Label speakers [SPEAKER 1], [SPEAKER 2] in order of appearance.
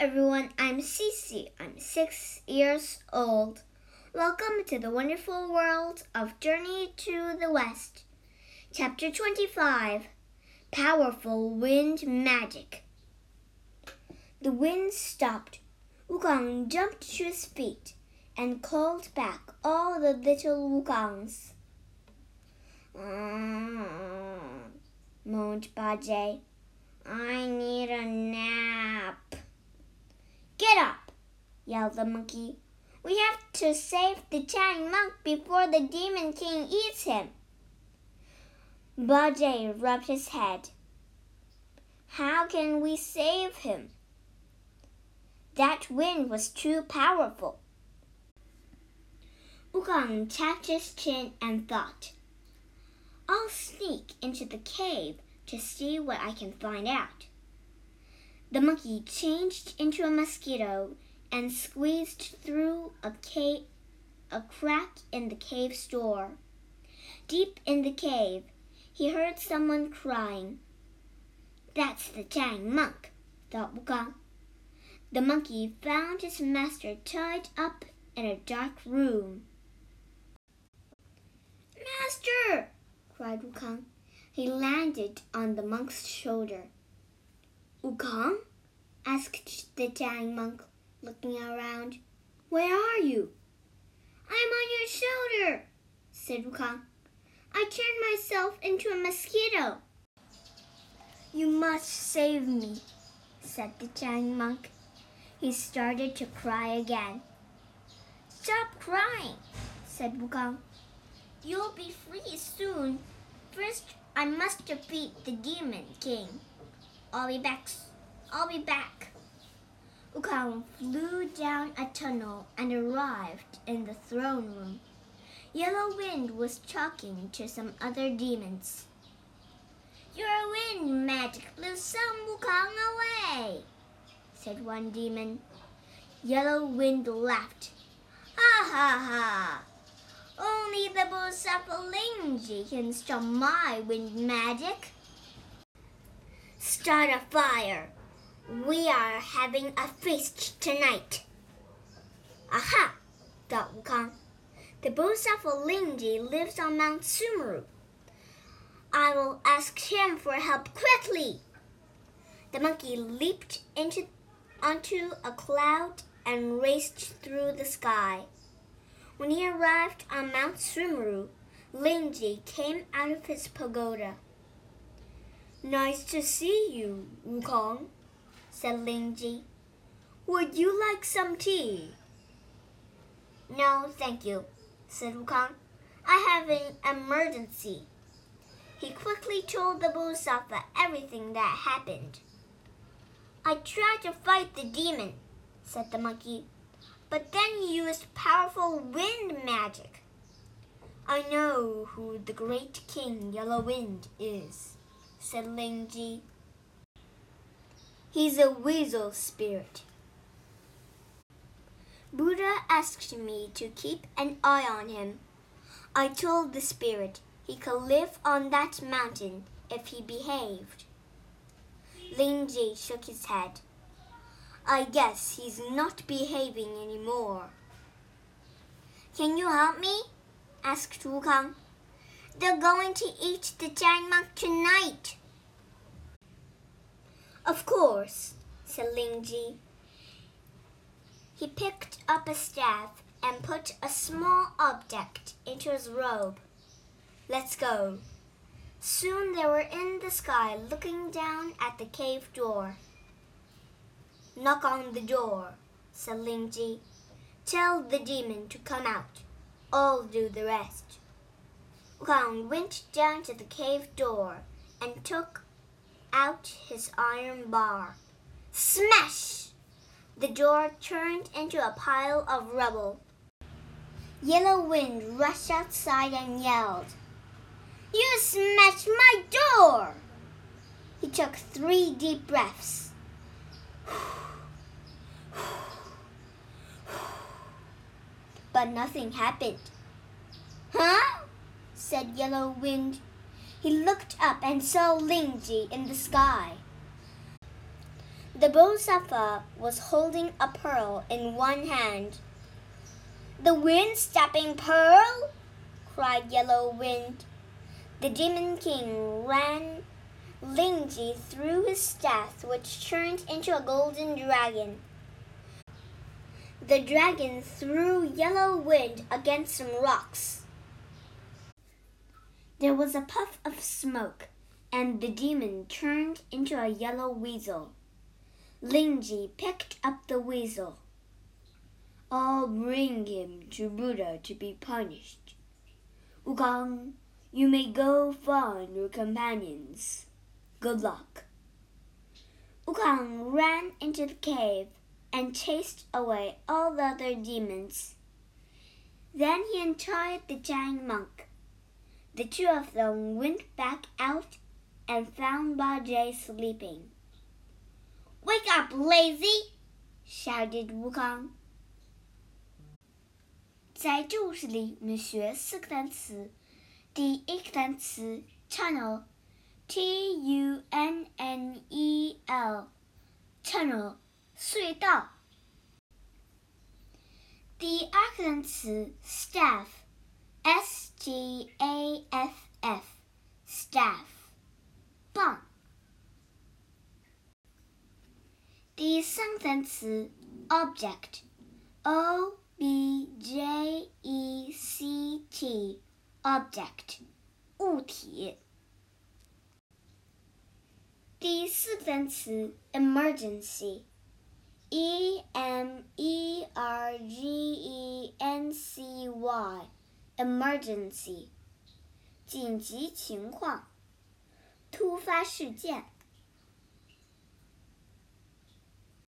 [SPEAKER 1] everyone, I'm Cece. I'm six years old. Welcome to the wonderful world of Journey to the West. Chapter 25 Powerful Wind Magic. The wind stopped. Wukong jumped to his feet and called back all the little Wukongs. Mm, moaned Bajie. I need a nap. Yelled the monkey. We have to save the Tang monk before the demon king eats him. Bajie rubbed his head. How can we save him? That wind was too powerful. Wukong tapped his chin and thought, I'll sneak into the cave to see what I can find out. The monkey changed into a mosquito and squeezed through a, cave, a crack in the cave's door. Deep in the cave, he heard someone crying. That's the Tang monk, thought Wukong. The monkey found his master tied up in a dark room. Master! cried Wukong. He landed on the monk's shoulder. Wukong? asked the Tang monk, looking around. Where are you? I'm on your shoulder, said Wukong. I turned myself into a mosquito. You must save me, said the Tang monk. He started to cry again. Stop crying, said Wukong. You'll be free soon. First, I must defeat the Demon King. I'll be back. I'll be back. Wukong flew down a tunnel and arrived in the throne room. Yellow Wind was talking to some other demons. Your wind magic blew some Wukong away, said one demon. Yellow Wind laughed. Ha ha ha! Only the Bodhisattva Lingji can stop my wind magic. Start a fire. We are having a feast tonight. Aha! thought Wukong. The Bodhisattva Lingji lives on Mount Sumeru. I will ask him for help quickly. The monkey leaped into, onto a cloud and raced through the sky. When he arrived on Mount Sumeru, Lingji came out of his pagoda. Nice to see you, Wukong, said Lingji. Would you like some tea? No, thank you, said Wukong. I have an emergency. He quickly told the Bodhisattva everything that happened. I tried to fight the demon, said the monkey, but then he used powerful wind magic. I know who the great king Yellow Wind is, said Lingji. He's a weasel spirit. Buddha asked me to keep an eye on him. I told the spirit he could live on that mountain if he behaved. Lingji shook his head. I guess he's not behaving anymore. Can you help me? asked Wukong. They're going to eat the giant monk tonight. Of course, said Lingji. He picked up a staff and put a small object into his robe. Let's go. Soon they were in the sky looking down at the cave door. Knock on the door, said Lingji. Tell the demon to come out. I'll do the rest. Wukong went down to the cave door and took out his iron bar. Smash! The door turned into a pile of rubble. Yellow Wind rushed outside and yelled, You smashed my door! He took three deep breaths. But nothing happened. Huh? said Yellow Wind. He looked up and saw Lingji in the sky. The Bodhisattva was holding a pearl in one hand. The wind stepping pearl? cried Yellow Wind. The Demon King ran Lingji threw his staff, which turned into a golden dragon. The dragon threw Yellow Wind against some rocks. There was a puff of smoke, and the demon turned into a yellow weasel. Lingji picked up the weasel. I'll bring him to Buddha to be punished. Wukong, you may go find your companions. Good luck. Wukong ran into the cave and chased away all the other demons. Then he untied the giant monk. The two of them went back out and found Bajie sleeping. Wake up, lazy! shouted Wukong. 在这故事里，我们学四个单词。第一个单词 tunnel，t u n n e l，tunnel 隧道。第二个单词 staff，s S T A F F staff 棒。第三个单词 object O B J E C T object 物体。第四个单词 emergency，e m e r g e n c emergency，紧急情况，突发事件。